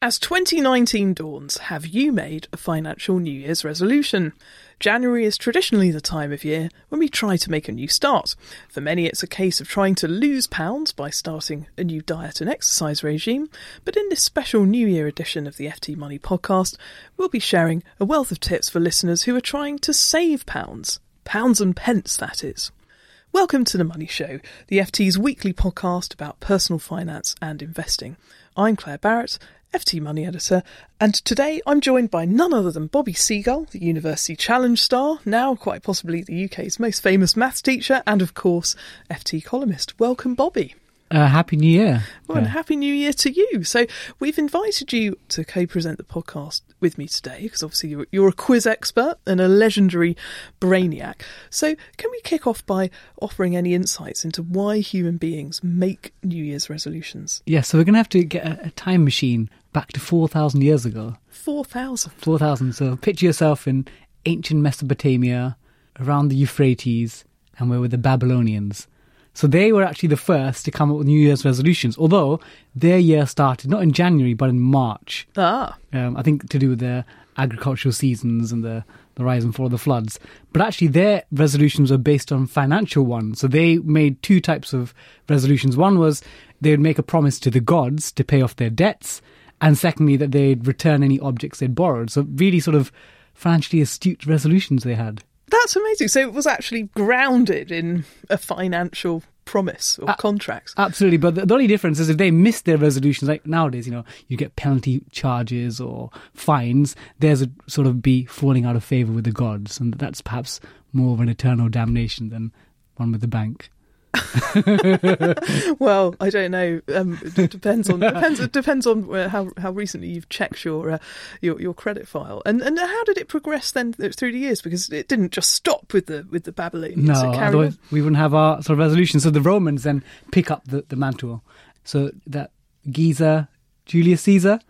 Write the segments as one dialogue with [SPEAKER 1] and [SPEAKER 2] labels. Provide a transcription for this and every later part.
[SPEAKER 1] As 2019 dawns, have you made a financial New Year's resolution? January is traditionally the time of year when we try to make a new start. For many, it's a case of trying to lose pounds by starting a new diet and exercise regime. But in this special New Year edition of the FT Money podcast, we'll be sharing a wealth of tips for listeners who are trying to save pounds. Pounds and pence, that is. Welcome to The Money Show, the FT's weekly podcast about personal finance and investing. I'm Claire Barrett, FT Money Editor, and today I'm joined by none other than Bobby Seagull, the University Challenge star, now quite possibly the UK's most famous maths teacher, and of course, FT columnist. Welcome, Bobby.
[SPEAKER 2] Uh, Happy New Year.
[SPEAKER 1] Well, and Happy New Year to you. So, we've invited you to co present the podcast with me today because obviously you're, you're a quiz expert and a legendary brainiac. So, can we kick off by offering any insights into why human beings make New Year's resolutions?
[SPEAKER 2] Yeah, so we're going to have to get a, a time machine back to 4,000 years ago.
[SPEAKER 1] 4,000.
[SPEAKER 2] 4,000. So, picture yourself in ancient Mesopotamia, around the Euphrates, and we're with the Babylonians. So they were actually the first to come up with New Year's resolutions, although their year started not in January but in March.
[SPEAKER 1] Ah.
[SPEAKER 2] Um, I think to do with their agricultural seasons and the, the rise and fall of the floods. But actually, their resolutions were based on financial ones. So they made two types of resolutions. One was they would make a promise to the gods to pay off their debts, and secondly, that they'd return any objects they'd borrowed. So really, sort of financially astute resolutions they had.
[SPEAKER 1] That's amazing. So it was actually grounded in a financial promise or
[SPEAKER 2] Uh,
[SPEAKER 1] contracts.
[SPEAKER 2] Absolutely, but the, the only difference is if they miss their resolutions, like nowadays, you know, you get penalty charges or fines. There's a sort of be falling out of favor with the gods, and that's perhaps more of an eternal damnation than one with the bank.
[SPEAKER 1] well, I don't know. Um, it depends on depends it depends on uh, how how recently you've checked your uh, your your credit file and and how did it progress then through the years because it didn't just stop with the with the Babylonians.
[SPEAKER 2] No, otherwise
[SPEAKER 1] on.
[SPEAKER 2] we wouldn't have our sort of resolution. So the Romans then pick up the, the mantle. So that Caesar, Julius Caesar,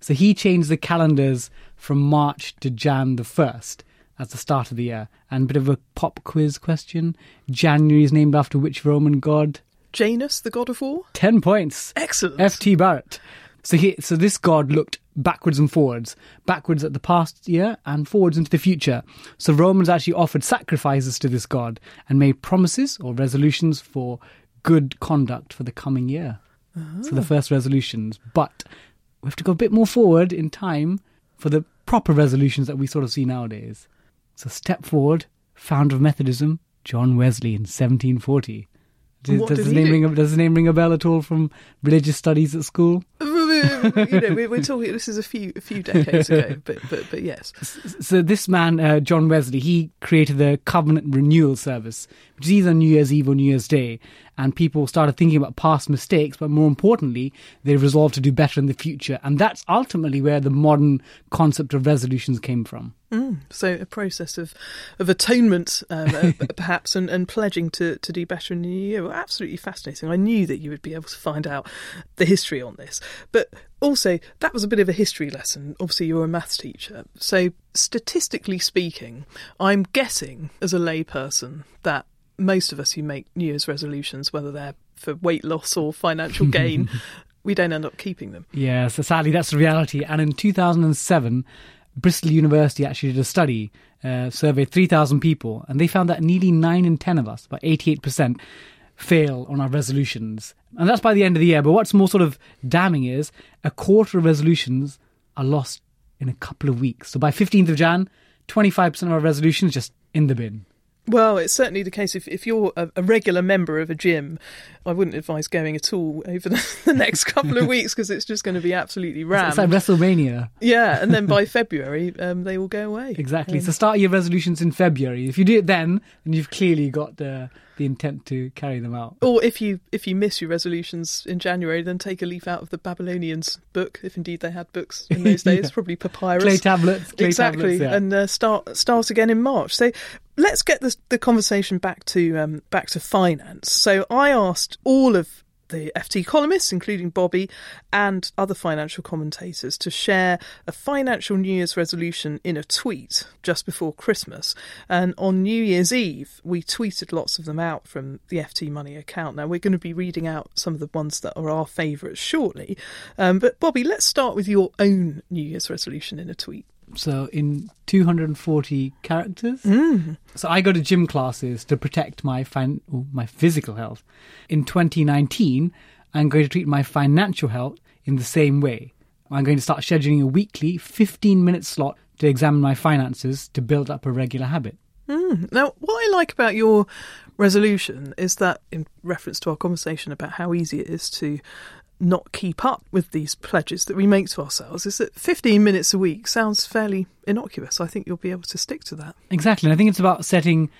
[SPEAKER 2] so he changed the calendars from March to Jan the first as the start of the year. And a bit of a pop quiz question: January is named after which Roman god?
[SPEAKER 1] Janus, the god of war.
[SPEAKER 2] Ten points.
[SPEAKER 1] Excellent.
[SPEAKER 2] F.T. Barrett. So he, so this god looked backwards and forwards, backwards at the past year and forwards into the future. So Romans actually offered sacrifices to this god and made promises or resolutions for good conduct for the coming year. So the oh. first resolutions, but we have to go a bit more forward in time for the proper resolutions that we sort of see nowadays. So step forward, founder of Methodism, John Wesley in 1740. Does,
[SPEAKER 1] What
[SPEAKER 2] does
[SPEAKER 1] did
[SPEAKER 2] his name
[SPEAKER 1] do?
[SPEAKER 2] ring a, does his name ring a bell at all from religious studies at school?
[SPEAKER 1] you know, we're, we're talking. This is a few a few decades ago, but but but yes.
[SPEAKER 2] So this man, uh, John Wesley, he created the Covenant Renewal Service, which is either New Year's Eve or New Year's Day, and people started thinking about past mistakes, but more importantly, they resolved to do better in the future, and that's ultimately where the modern concept of resolutions came from.
[SPEAKER 1] So a process of of atonement, um, uh, perhaps, and, and pledging to, to do better in the new year. Well, absolutely fascinating. I knew that you would be able to find out the history on this, but also that was a bit of a history lesson. Obviously, you're a maths teacher, so statistically speaking, I'm guessing as a layperson that most of us who make New Year's resolutions, whether they're for weight loss or financial gain, we don't end up keeping them.
[SPEAKER 2] Yeah, so sadly, that's the reality. And in 2007, Bristol University actually did a study, uh, surveyed 3,000 people, and they found that nearly 9 in 10 of us, about 88%, fail on our resolutions. And that's by the end of the year. But what's more sort of damning is a quarter of resolutions are lost in a couple of weeks. So by 15th of Jan, 25% of our resolutions just in the bin.
[SPEAKER 1] Well, it's certainly the case if, if you're a, a regular member of a gym, I wouldn't advise going at all over the, the next couple of weeks because it's just going to be absolutely rammed.
[SPEAKER 2] It's like WrestleMania.
[SPEAKER 1] Yeah, and then by February, um, they will go away.
[SPEAKER 2] Exactly.
[SPEAKER 1] Um,
[SPEAKER 2] so start your resolutions in February. If you do it then, then you've clearly got the the intent to carry them out.
[SPEAKER 1] Or if you if you miss your resolutions in January, then take a leaf out of the Babylonians book, if indeed they had books in those days,
[SPEAKER 2] Yeah.
[SPEAKER 1] probably papyrus.
[SPEAKER 2] Clay tablets. Clay
[SPEAKER 1] exactly,
[SPEAKER 2] tablets, yeah.
[SPEAKER 1] and uh, start start again in March. So let's get this, the conversation back to um, back to finance. So I asked all of the FT columnists, including Bobby and other financial commentators, to share a financial New Year's resolution in a tweet just before Christmas. And on New Year's Eve, we tweeted lots of them out from the FT Money account. Now, we're going to be reading out some of the ones that are our favourites shortly. Um, but, Bobby, let's start with your own New Year's resolution in a tweet.
[SPEAKER 2] So in 240 characters.
[SPEAKER 1] Mm.
[SPEAKER 2] So I go to gym classes to protect my fin- oh, my physical health. In 2019, I'm going to treat my financial health in the same way. I'm going to start scheduling a weekly 15 minute slot to examine my finances to build up a regular habit.
[SPEAKER 1] Now, what I like about your resolution is that, in reference to our conversation about how easy it is to not keep up with these pledges that we make to ourselves, is that 15 minutes a week sounds fairly innocuous. I think you'll be able to stick to that.
[SPEAKER 2] Exactly. And I think it's about setting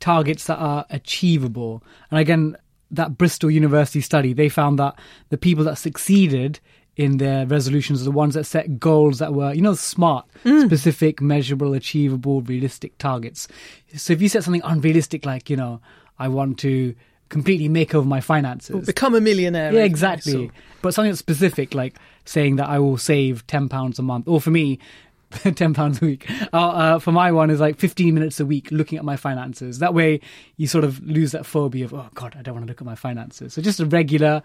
[SPEAKER 2] targets that are achievable. And again, that Bristol University study, they found that the people that succeeded in their resolutions are the ones that set goals that were, you know, smart, mm. specific, measurable, achievable, realistic targets. So if you set something unrealistic, like, you know, I want to completely make over my finances.
[SPEAKER 1] Become a millionaire.
[SPEAKER 2] Yeah, exactly.
[SPEAKER 1] or-
[SPEAKER 2] But something specific, like saying that I will save ten pounds a month, or for me, ten pounds a week. Uh, uh, for my one is like fifteen minutes a week looking at my finances. That way, you sort of lose that phobia of oh god, I don't want to look at my finances. So just a regular,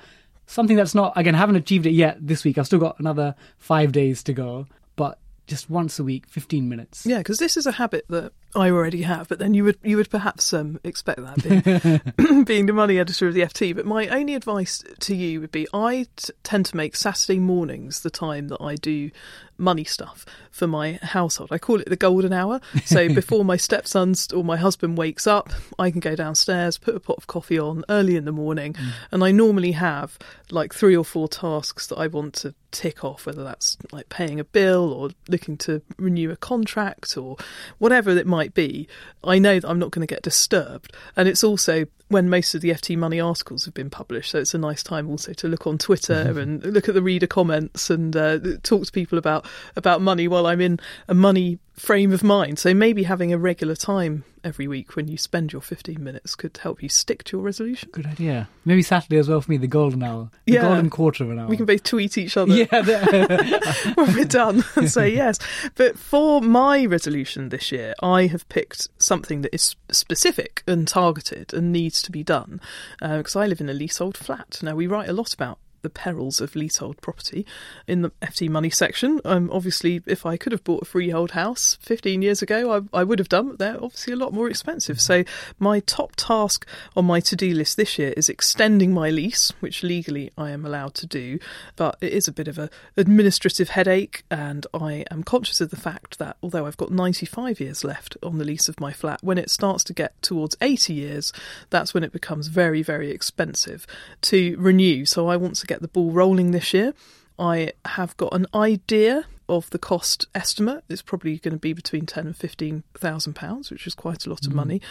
[SPEAKER 2] something that's not again. I haven't achieved it yet this week. I've still got another five days to go, but just once a week, fifteen minutes.
[SPEAKER 1] Yeah, because this is a habit that I already have, but then you would you would perhaps um, expect that being, being the money editor of the FT. But my only advice to you would be I t- tend to make Saturday mornings the time that I do money stuff for my household. I call it the golden hour. So before my stepson's or my husband wakes up, I can go downstairs, put a pot of coffee on early in the morning, and I normally have like three or four tasks that I want to tick off, whether that's like paying a bill or looking to renew a contract or whatever it might be. I know that I'm not going to get disturbed. And it's also when most of the FT Money articles have been published, so it's a nice time also to look on Twitter and look at the reader comments and uh, talk to people about about money while I'm in a money frame of mind. So maybe having a regular time every week when you spend your 15 minutes could help you stick to your resolution.
[SPEAKER 2] Good idea. Maybe Saturday as well for me, the golden hour, the
[SPEAKER 1] Yeah.
[SPEAKER 2] golden quarter of an hour.
[SPEAKER 1] We can both tweet each other.
[SPEAKER 2] yeah,
[SPEAKER 1] when we're done and say yes. But for my resolution this year, I have picked something that is specific and targeted and needs to be done uh, because I live in a leasehold flat. Now, we write a lot about the perils of leasehold property in the FT money section. Um, obviously, if I could have bought a freehold house 15 years ago, I, I would have done, but they're obviously a lot more expensive. So, my top task on my to do list this year is extending my lease, which legally I am allowed to do, but it is a bit of an administrative headache, and I am conscious of the fact that although I've got 95 years left on the lease of my flat, when it starts to get towards 80 years, that's when it becomes very, very expensive to renew. So, I want to get the ball rolling this year. I have got an idea of the cost estimate. It's probably going to be between ten and fifteen thousand pounds, which is quite a lot of mm. money.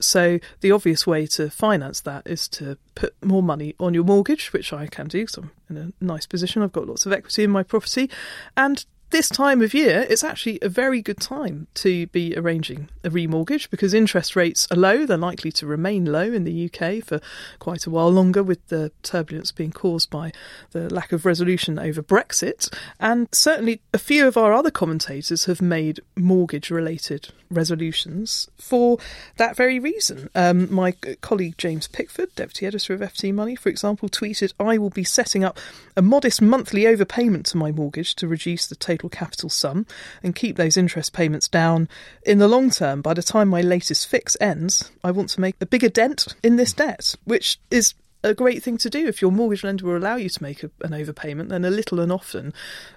[SPEAKER 1] So the obvious way to finance that is to put more money on your mortgage, which I can do because I'm in a nice position. I've got lots of equity in my property, and this time of year, it's actually a very good time to be arranging a remortgage because interest rates are low. They're likely to remain low in the UK for quite a while longer, with the turbulence being caused by the lack of resolution over Brexit. And certainly, a few of our other commentators have made mortgage related resolutions for that very reason. Um, my colleague James Pickford, deputy editor of FT Money, for example, tweeted, I will be setting up a modest monthly overpayment to my mortgage to reduce the total total capital sum and keep those interest payments down. In the long term, by the time my latest fix ends, I want to make a bigger dent in this debt, which is a great thing to do if your mortgage lender will allow you to make a, an overpayment then a little and often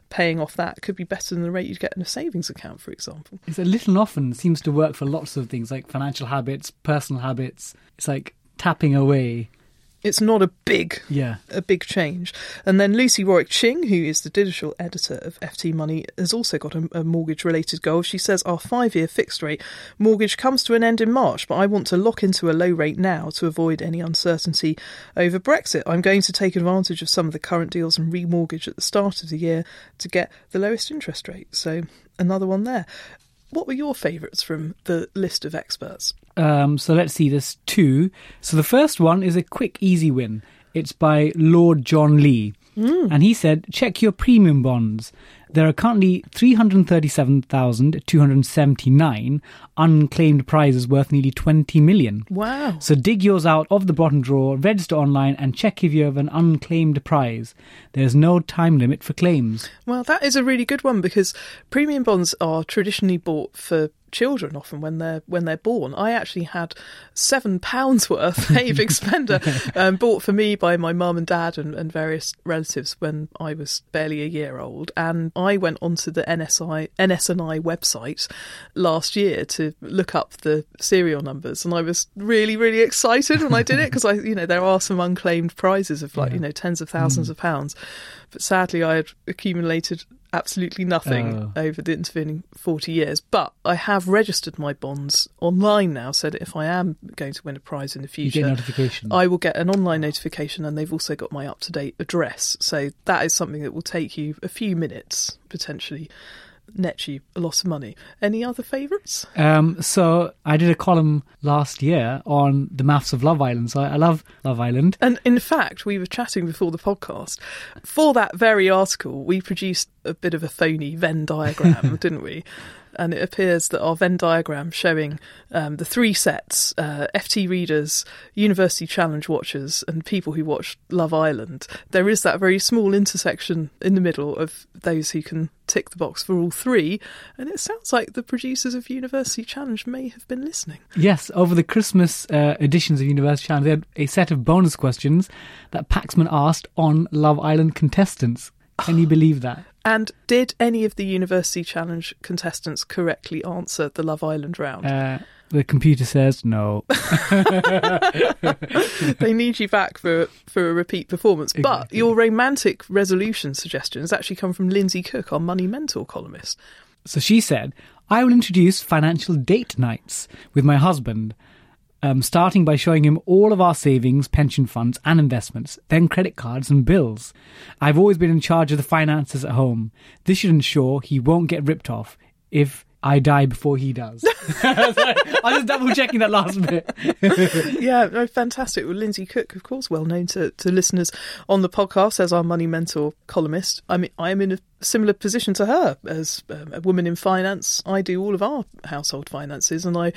[SPEAKER 1] paying off that could be better than the rate you'd get in a savings account for example
[SPEAKER 2] It's a little and often seems to work for lots of things like financial habits, personal habits. It's like tapping away.
[SPEAKER 1] It's not a big
[SPEAKER 2] Yeah.
[SPEAKER 1] a big change. And then Lucy Warwick Ching, who is the digital editor of FT Money, has also got a, a mortgage related goal. She says our five year fixed rate mortgage comes to an end in March, but I want to lock into a low rate now to avoid any uncertainty over Brexit. I'm going to take advantage of some of the current deals and remortgage at the start of the year to get the lowest interest rate. So another one there. What were your favourites from the list of experts?
[SPEAKER 2] Um, so let's see, there's two. So the first one is a quick, easy win. It's by Lord John Lee. And he said, check your premium bonds. There are currently 337,279 unclaimed prizes worth nearly 20 million.
[SPEAKER 1] Wow.
[SPEAKER 2] So dig yours out of the bottom drawer, register online, and check if you have an unclaimed prize. There's no time limit for claims.
[SPEAKER 1] Well, that is a really good one because premium bonds are traditionally bought for children often when they're when they're born. I actually had seven pounds worth a big spender um, bought for me by my mum and dad and, and various relatives when I was barely a year old, and I went onto the NSI NSNI website last year to look up the serial numbers, and I was really really excited when I did it because I you know there are some unclaimed prizes of like
[SPEAKER 2] Yeah.
[SPEAKER 1] you know tens of thousands of pounds, but sadly I had accumulated absolutely nothing
[SPEAKER 2] Oh.
[SPEAKER 1] over the intervening 40 years. But I have registered my bonds online now so that if I am going to win a prize in the future. I will get an online notification and they've also got my up to date address. So that is something that will take you a few minutes, potentially net you a lot of money. Any other favourites?
[SPEAKER 2] Um, so I did a column last year on the maths of Love Island. So I, I love Love Island.
[SPEAKER 1] And in fact, we were chatting before the podcast. For that very article, we produced a bit of a phony Venn diagram, didn't we? And it appears that our Venn diagram showing um, the three sets uh, FT readers, University Challenge watchers, and people who watch Love Island there is that very small intersection in the middle of those who can tick the box for all three. And it sounds like the producers of University Challenge may have been listening.
[SPEAKER 2] Yes, over the Christmas uh, editions of University Challenge, they had a set of bonus questions that Paxman asked on Love Island contestants. Can you believe that?
[SPEAKER 1] And did any of the University Challenge contestants correctly answer the Love Island round?
[SPEAKER 2] Uh, the computer says no.
[SPEAKER 1] they need you back for for a repeat performance. But your romantic resolution suggestion has actually come from Lindsay Cook, our Money Mentor columnist.
[SPEAKER 2] So she said, I will introduce financial date nights with my husband, um, starting by showing him all of our savings, pension funds, and investments, then credit cards and bills. I've always been in charge of the finances at home. This should ensure he won't get ripped off if I die before he does. I was just double checking that last bit.
[SPEAKER 1] yeah, no, fantastic. Well, Lindsay Cook, of course, well known to, to listeners on the podcast as our Money Mentor columnist. I mean, I am in a similar position to her as um, a woman in finance. I do all of our household finances, and I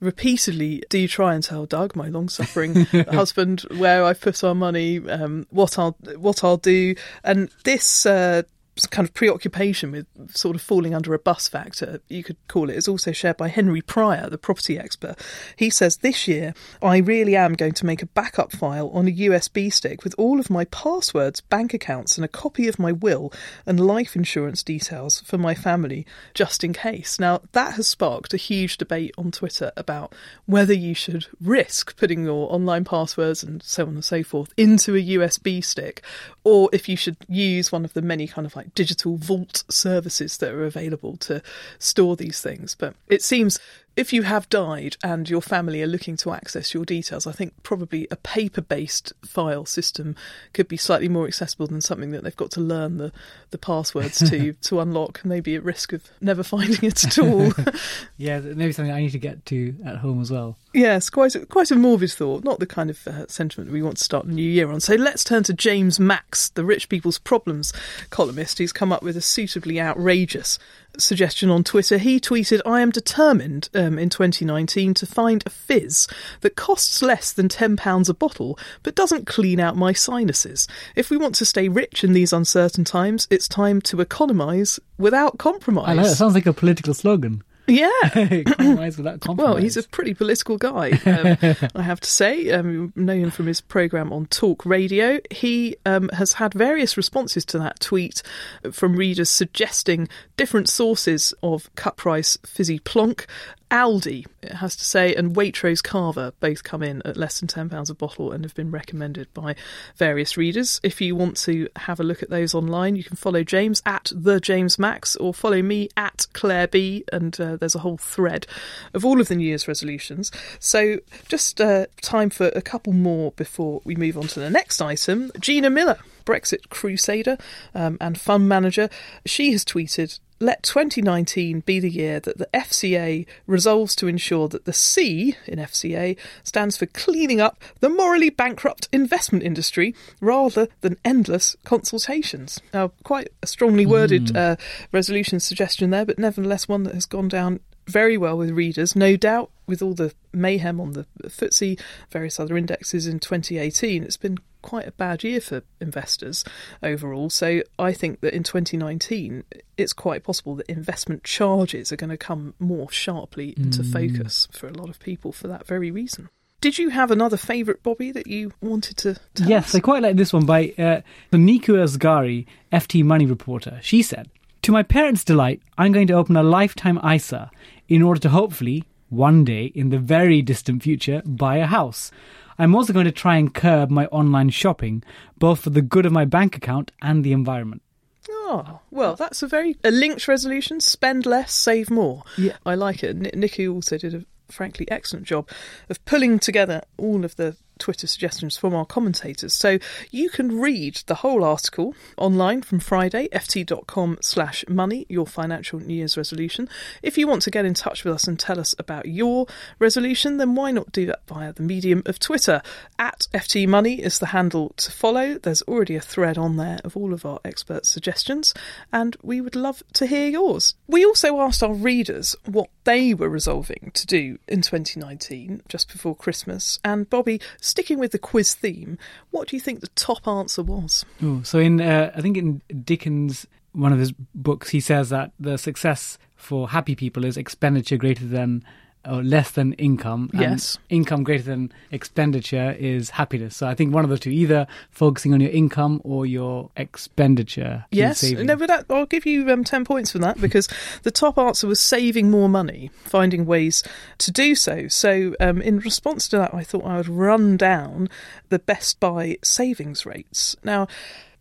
[SPEAKER 1] repeatedly do try and tell Doug, my long-suffering husband, where I've put our money, um, what I'll what I'll do, and this. Uh, kind of preoccupation with sort of falling under a bus factor, you could call it, is also shared by Henry Pryor, the property expert. He says, This year, I really am going to make a backup file on a USB stick with all of my passwords, bank accounts, and a copy of my will and life insurance details for my family, just in case. Now, that has sparked a huge debate on Twitter about whether you should risk putting your online passwords and so on and so forth into a USB stick, or if you should use one of the many kind of like digital vault services that are available to store these things. But it seems if you have died and your family are looking to access your details, I think probably a paper based file system could be slightly more accessible than something that they've got to learn the, the passwords to to unlock, and maybe at risk of never finding it at all.
[SPEAKER 2] yeah, maybe something I need to get to at home as well.
[SPEAKER 1] Yes, quite a, quite a morbid thought, not the kind of uh, sentiment we want to start the new year on. So let's turn to James Max, the Rich People's Problems columnist, who's come up with a suitably outrageous suggestion on Twitter. He tweeted, I am determined um, in 2019 to find a fizz that costs less than £10 a bottle but doesn't clean out my sinuses. If we want to stay rich in these uncertain times, it's time to economise without compromise.
[SPEAKER 2] I know, it sounds like a political slogan.
[SPEAKER 1] Yeah.
[SPEAKER 2] compromise without compromise.
[SPEAKER 1] Well, he's a pretty political guy, um, I have to say. Um, know him from his programme on Talk Radio. He um, has had various responses to that tweet from readers suggesting different sources of cut price fizzy plonk. Aldi, it has to say, and Waitrose Cava both come in at less than £10 a bottle and have been recommended by various readers. If you want to have a look at those online, you can follow James at the James Max or follow me at Claire B. And uh, there's a whole thread of all of the New Year's resolutions. So just uh, time for a couple more before we move on to the next item. Gina Miller. Brexit crusader um, and fund manager, she has tweeted let 2019 be the year that the FCA resolves to ensure that the C in FCA stands for cleaning up the morally bankrupt investment industry rather than endless consultations. Now, quite a strongly worded mm. uh, resolution suggestion there, but nevertheless one that has gone down very well with readers, no doubt with all the mayhem on the FTSE, various other indexes in 2018. It's been quite a bad year for investors overall. So I think that in 2019, it's quite possible that investment charges are going to come more sharply into mm. focus for a lot of people for that very reason. Did you have another favourite, Bobby, that you wanted to tell
[SPEAKER 2] Yes,
[SPEAKER 1] us?
[SPEAKER 2] I quite like this one by uh, Nikou Asgari, FT Money reporter. She said, To my parents' delight, I'm going to open a lifetime ISA in order to hopefully, one day in the very distant future, buy a house. I'm also going to try and curb my online shopping, both for the good of my bank account and the environment.
[SPEAKER 1] Oh, well, that's a very a linked resolution. Spend less, save more.
[SPEAKER 2] Yeah.
[SPEAKER 1] I like it. N- Nikki also did a frankly excellent job of pulling together all of the Twitter suggestions from our commentators. So you can read the whole article online from Friday, ft.com slash money, your financial New Year's resolution. If you want to get in touch with us and tell us about your resolution, then why not do that via the medium of Twitter? At FT Money is the handle to follow. There's already a thread on there of all of our expert suggestions, and we would love to hear yours. We also asked our readers what they were resolving to do in 2019, just before Christmas, and Bobby sticking with the quiz theme, what do you think the top answer was?
[SPEAKER 2] So in uh, I think in Dickens one of his books he says that the success for happy people is expenditure greater than or less than income.
[SPEAKER 1] yes.
[SPEAKER 2] Income greater than expenditure is happiness. So I think one of the two, either focusing on your income or your expenditure.
[SPEAKER 1] Yes. No, but that, I'll give you um, 10 points for that because the top answer was saving more money, finding ways to do so. So um, in response to that, I thought I would run down the Best Buy savings rates. Now,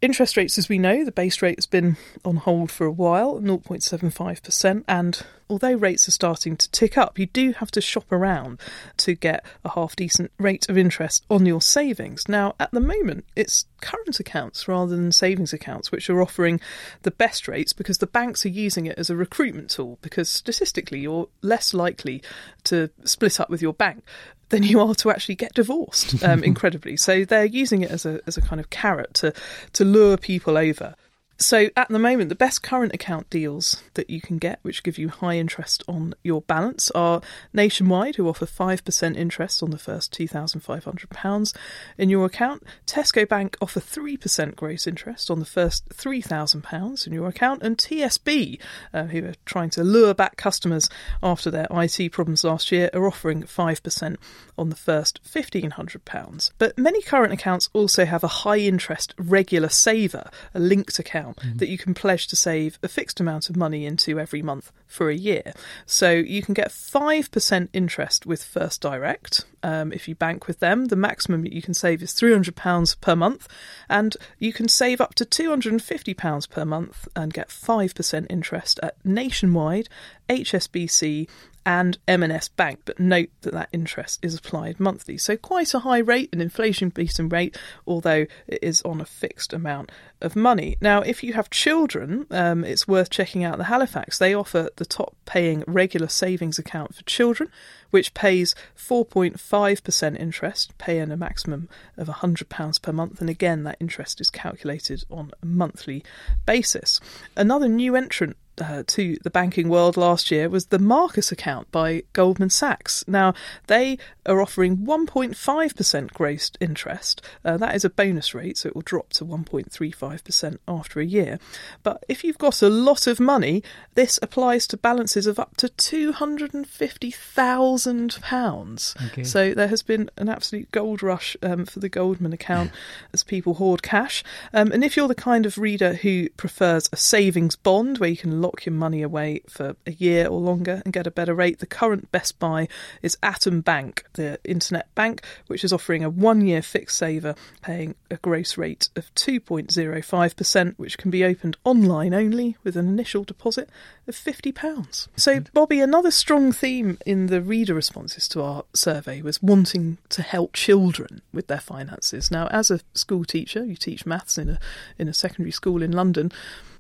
[SPEAKER 1] Interest rates, as we know, the base rate has been on hold for a while, 0.75%, and although rates are starting to tick up, you do have to shop around to get a half decent rate of interest on your savings. Now, at the moment, it's current accounts rather than savings accounts which are offering the best rates because the banks are using it as a recruitment tool because statistically you're less likely to split up with your bank than you are to actually get divorced, um, incredibly. So they're using it as a as a kind of carrot to to lure people over. So at the moment, the best current account deals that you can get, which give you high interest on your balance, are Nationwide, who offer 5% interest on the first £2,500 in your account. Tesco Bank offer 3% gross interest on the first £3,000 in your account. And TSB, uh, who are trying to lure back customers after their IT problems last year, are offering 5% on the first £1,500. But many current accounts also have a high interest regular saver, a linked account account mm-hmm. that you can pledge to save a fixed amount of money into every month for a year. So you can get 5% interest with First Direct um, if you bank with them. The maximum you can save is £300 per month, and you can save up to £250 per month and get 5% interest at Nationwide, HSBC, and M&S Bank, but note that that interest is applied monthly. So quite a high rate, an inflation-beaten rate, although it is on a fixed amount of money. Now, if you have children, um, it's worth checking out the Halifax. They offer the top-paying regular savings account for children, which pays 4.5% interest, paying a maximum of £100 per month. And again, that interest is calculated on a monthly basis. Another new entrant uh, to the banking world last year was the Marcus account by Goldman Sachs. Now, they are offering 1.5% gross interest. Uh, that is a bonus rate, so it will drop to 1.35% after a year. But if you've got a lot of money, this applies to balances of up to £250,000.
[SPEAKER 2] Okay.
[SPEAKER 1] So there has been an absolute gold rush um, for the Goldman account as people hoard cash. Um, and if you're the kind of reader who prefers a savings bond where you can lock your money away for a year or longer and get a better rate, the current best buy is Atom Bank, the internet bank, which is offering a one year fixed saver paying a gross rate of 2.05%, which can be opened online only with an initial deposit of £50. So, mm-hmm. Bobby, another strong theme in the reader responses to our survey was wanting to help children with their finances. Now, as a school teacher, you teach maths in a in a secondary school in London.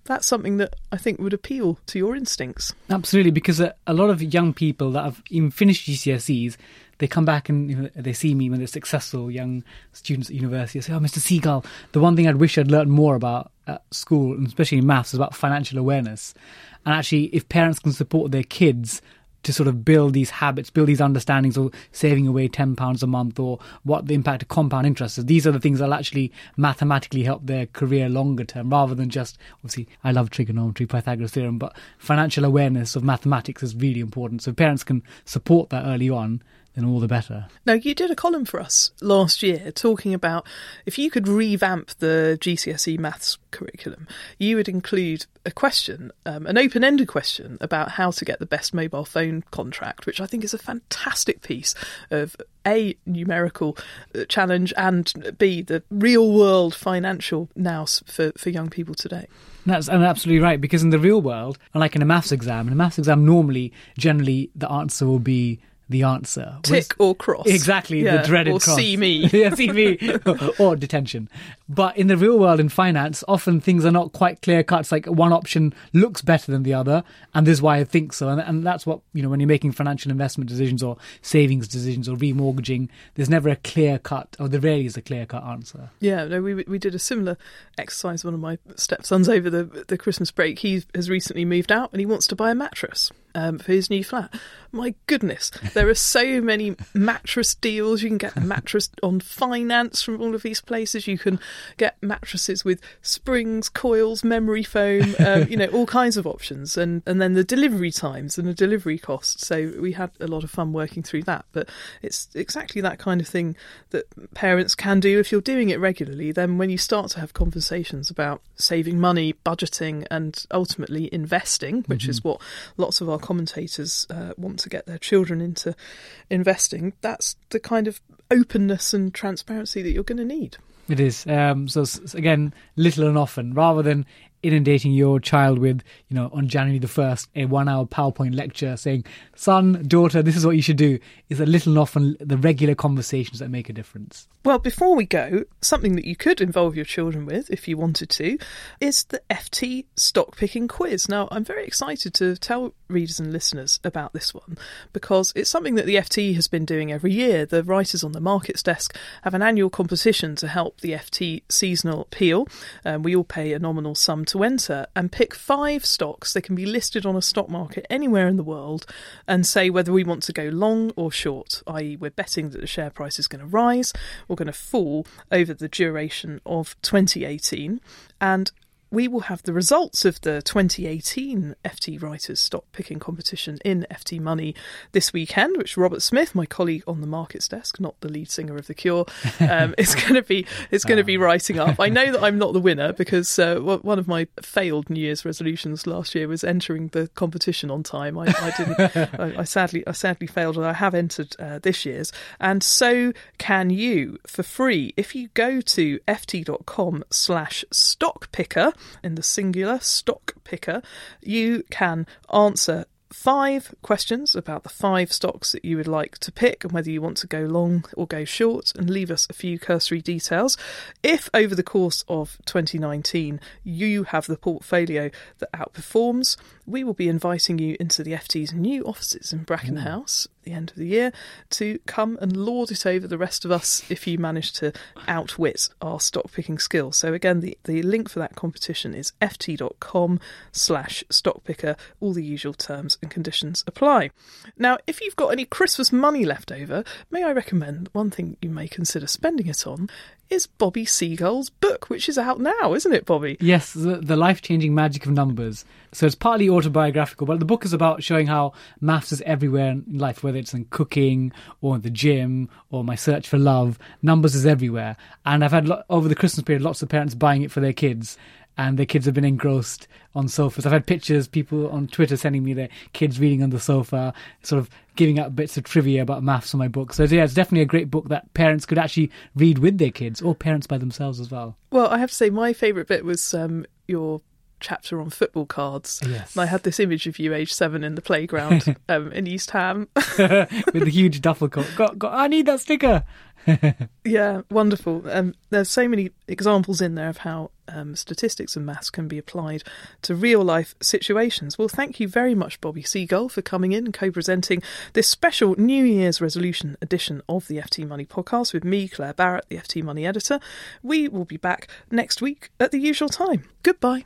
[SPEAKER 1] That's something that I think would appeal to your instincts.
[SPEAKER 2] Absolutely, because a, a lot of young people that have even finished GCSEs, they come back and you know, they see me when they're successful young students at university. They say, "Oh, Mr. Seagull, the one thing I'd wish I'd learned more about at school, and especially in maths, is about financial awareness." And actually, if parents can support their kids to sort of build these habits, build these understandings of saving away ten pounds a month or what the impact of compound interest is. These are the things that'll actually mathematically help their career longer term, rather than just obviously I love trigonometry, Pythagoras theorem, but financial awareness of mathematics is really important. So parents can support that early on, then all the better.
[SPEAKER 1] Now, you did a column for us last year talking about if you could revamp the GCSE maths curriculum, you would include a question, um, an open ended question about how to get the best mobile phone contract, which I think is a fantastic piece of A, numerical uh, challenge, and B, the real world financial nous for, for young people today.
[SPEAKER 2] That's and absolutely right because in the real world, unlike in a maths exam, in a maths exam, normally, generally, the answer will be the answer.
[SPEAKER 1] Tick or cross.
[SPEAKER 2] Exactly,
[SPEAKER 1] Yeah,
[SPEAKER 2] the dreaded
[SPEAKER 1] or
[SPEAKER 2] cross.
[SPEAKER 1] see me.
[SPEAKER 2] yeah, see me. or detention. But in the real world, in finance, often things are not quite clear cut. It's like one option looks better than the other, and this is why I think so. And, and that's what, you know, when you're making financial investment decisions or savings decisions or remortgaging, there's never a clear cut, or there rarely is a clear cut answer.
[SPEAKER 1] Yeah, no, we we did a similar exercise. One of my stepsons over the the Christmas break, he has recently moved out and he wants to buy a mattress um, for his new flat. My goodness, there are so many mattress deals. You can get a mattress on finance from all of these places. You can get mattresses with springs, coils, memory foam, um, you know, all kinds of options. And and then the delivery times and the delivery costs. So we had a lot of fun working through that. But it's exactly that kind of thing that parents can do if you're doing it regularly. Then when you start to have conversations about saving money, budgeting, and ultimately investing, which is what lots of our commentators uh, want to get their children into investing, that's the kind of openness and transparency that you're going to need.
[SPEAKER 2] It is. Um, so again, little and often, rather than inundating your child with, you know, on January the 1st, a one hour PowerPoint lecture saying, son, daughter, this is what you should do, is a little often the regular conversations that make a difference.
[SPEAKER 1] Well, before we go, something that you could involve your children with if you wanted to is the FT stock picking quiz. Now, I'm very excited to tell readers and listeners about this one because it's something that the FT has been doing every year. The writers on the markets desk have an annual competition to help the FT seasonal appeal. Um, we all pay a nominal sum to enter and pick five stocks. that can be listed on a stock market anywhere in the world and say whether we want to go long or short, i.e., we're betting that the share price is going to rise or going to fall over the duration of 2018. And we will have the results of the 2018 FT Writers Stock Picking Competition in FT Money this weekend, which Robert Smith, my colleague on the markets desk, not the lead singer of The Cure, um, is going to be is going to be writing up. I know that I'm not the winner because uh, one of my failed New Year's resolutions last year was entering the competition on time. I, I didn't. I, I sadly I sadly failed, and I have entered uh, this year's, and so can you for free if you go to ft.com slash stock picker in the singular stock picker you can answer five questions about the five stocks that you would like to pick and whether you want to go long or go short and leave us a few cursory details. If over the course of 2019 you have the portfolio that outperforms, we will be inviting you into the FT's new offices in Bracken House the end of the year to come and lord it over the rest of us if you manage to outwit our stock picking skills. So again, the, the link for that competition is ft.com slash stockpicker. All the usual terms and conditions apply. Now, if you've got any Christmas money left over, may I recommend one thing you may consider spending it on is Bobby Seagull's book, which is out now, isn't it, Bobby?
[SPEAKER 2] Yes, the, the life changing magic of numbers. So it's partly autobiographical, but the book is about showing how maths is everywhere in life, whether it's in cooking or the gym or my search for love. Numbers is everywhere. And I've had, over the Christmas period, lots of parents buying it for their kids and their kids have been engrossed on sofas. I've had pictures, people on Twitter sending me their kids reading on the sofa, sort of giving out bits of trivia about maths on my book. So yeah, it's definitely a great book that parents could actually read with their kids or parents by themselves as well.
[SPEAKER 1] Well, I have to say, my favourite bit was um, your chapter on football cards.
[SPEAKER 2] Yes.
[SPEAKER 1] And I had this image of you, age seven, in the playground um, in East Ham.
[SPEAKER 2] with the huge duffel coat. Got, got, I need that sticker.
[SPEAKER 1] yeah, wonderful. Um, there's so many examples in there of how um, statistics and maths can be applied to real life situations. Well, thank you very much, Bobby Seagull, for coming in and co presenting this special New Year's resolution edition of the FT Money podcast with me, Claire Barrett, the FT Money editor. We will be back next week at the usual time. Goodbye.